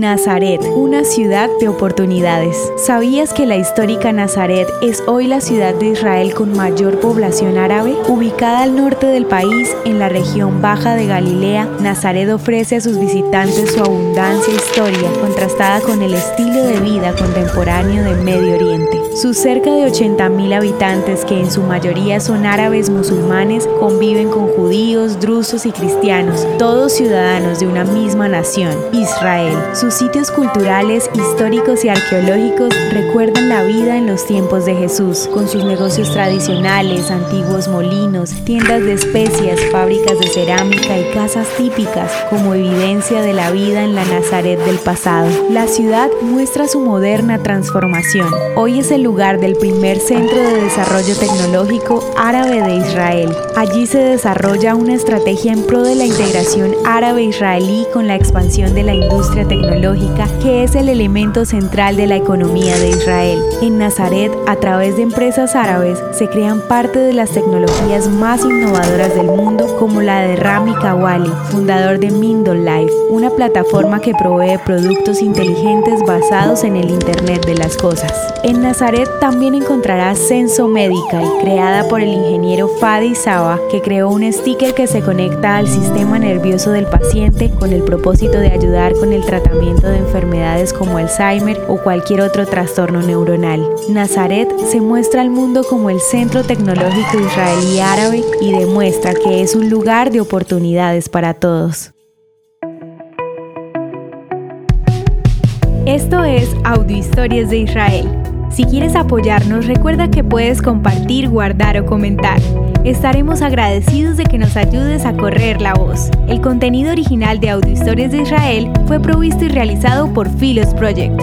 Nazaret, una ciudad de oportunidades. ¿Sabías que la histórica Nazaret es hoy la ciudad de Israel con mayor población árabe? Ubicada al norte del país, en la región baja de Galilea, Nazaret ofrece a sus visitantes su abundancia e historia, contrastada con el estilo de vida contemporáneo de Medio Oriente. Sus cerca de 80.000 habitantes, que en su mayoría son árabes musulmanes, conviven con judíos, drusos y cristianos, todos ciudadanos de una misma nación, Israel. Sus sitios culturales, históricos y arqueológicos recuerdan la vida en los tiempos de Jesús, con sus negocios tradicionales, antiguos molinos, tiendas de especias, fábricas de cerámica y casas típicas, como evidencia de la vida en la Nazaret del pasado. La ciudad muestra su moderna transformación. Hoy es el lugar del primer centro de desarrollo tecnológico árabe de Israel. Allí se desarrolla una estrategia en pro de la integración árabe-israelí con la expansión de la industria tecnológica que es el elemento central de la economía de Israel. En Nazaret, a través de empresas árabes, se crean parte de las tecnologías más innovadoras del mundo, como la de Rami Kawali, fundador de Mindle Life, una plataforma que provee productos inteligentes basados en el Internet de las Cosas. En Nazaret también encontrarás Senso Medical, creada por el ingeniero Fadi Saba, que creó un sticker que se conecta al sistema nervioso del paciente con el propósito de ayudar con el de enfermedades como Alzheimer o cualquier otro trastorno neuronal. Nazaret se muestra al mundo como el centro tecnológico israelí árabe y demuestra que es un lugar de oportunidades para todos. Esto es Audio Historias de Israel. Si quieres apoyarnos, recuerda que puedes compartir, guardar o comentar. Estaremos agradecidos de que nos ayudes a correr la voz. El contenido original de Audio Historias de Israel fue provisto y realizado por Philos Project.